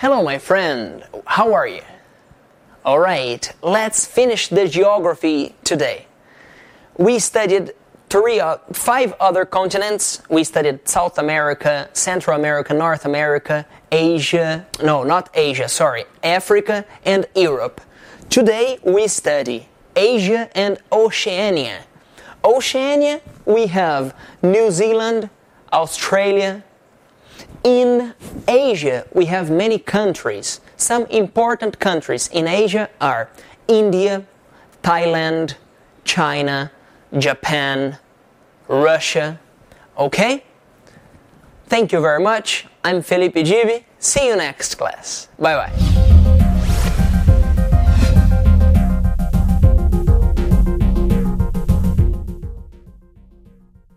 Hello, my friend. How are you? Alright, let's finish the geography today. We studied three, uh, five other continents. We studied South America, Central America, North America, Asia, no, not Asia, sorry, Africa and Europe. Today we study Asia and Oceania. Oceania, we have New Zealand, Australia. In Asia, we have many countries. Some important countries in Asia are India, Thailand, China, Japan, Russia. Okay? Thank you very much. I'm Felipe Dib. See you next class. Bye bye.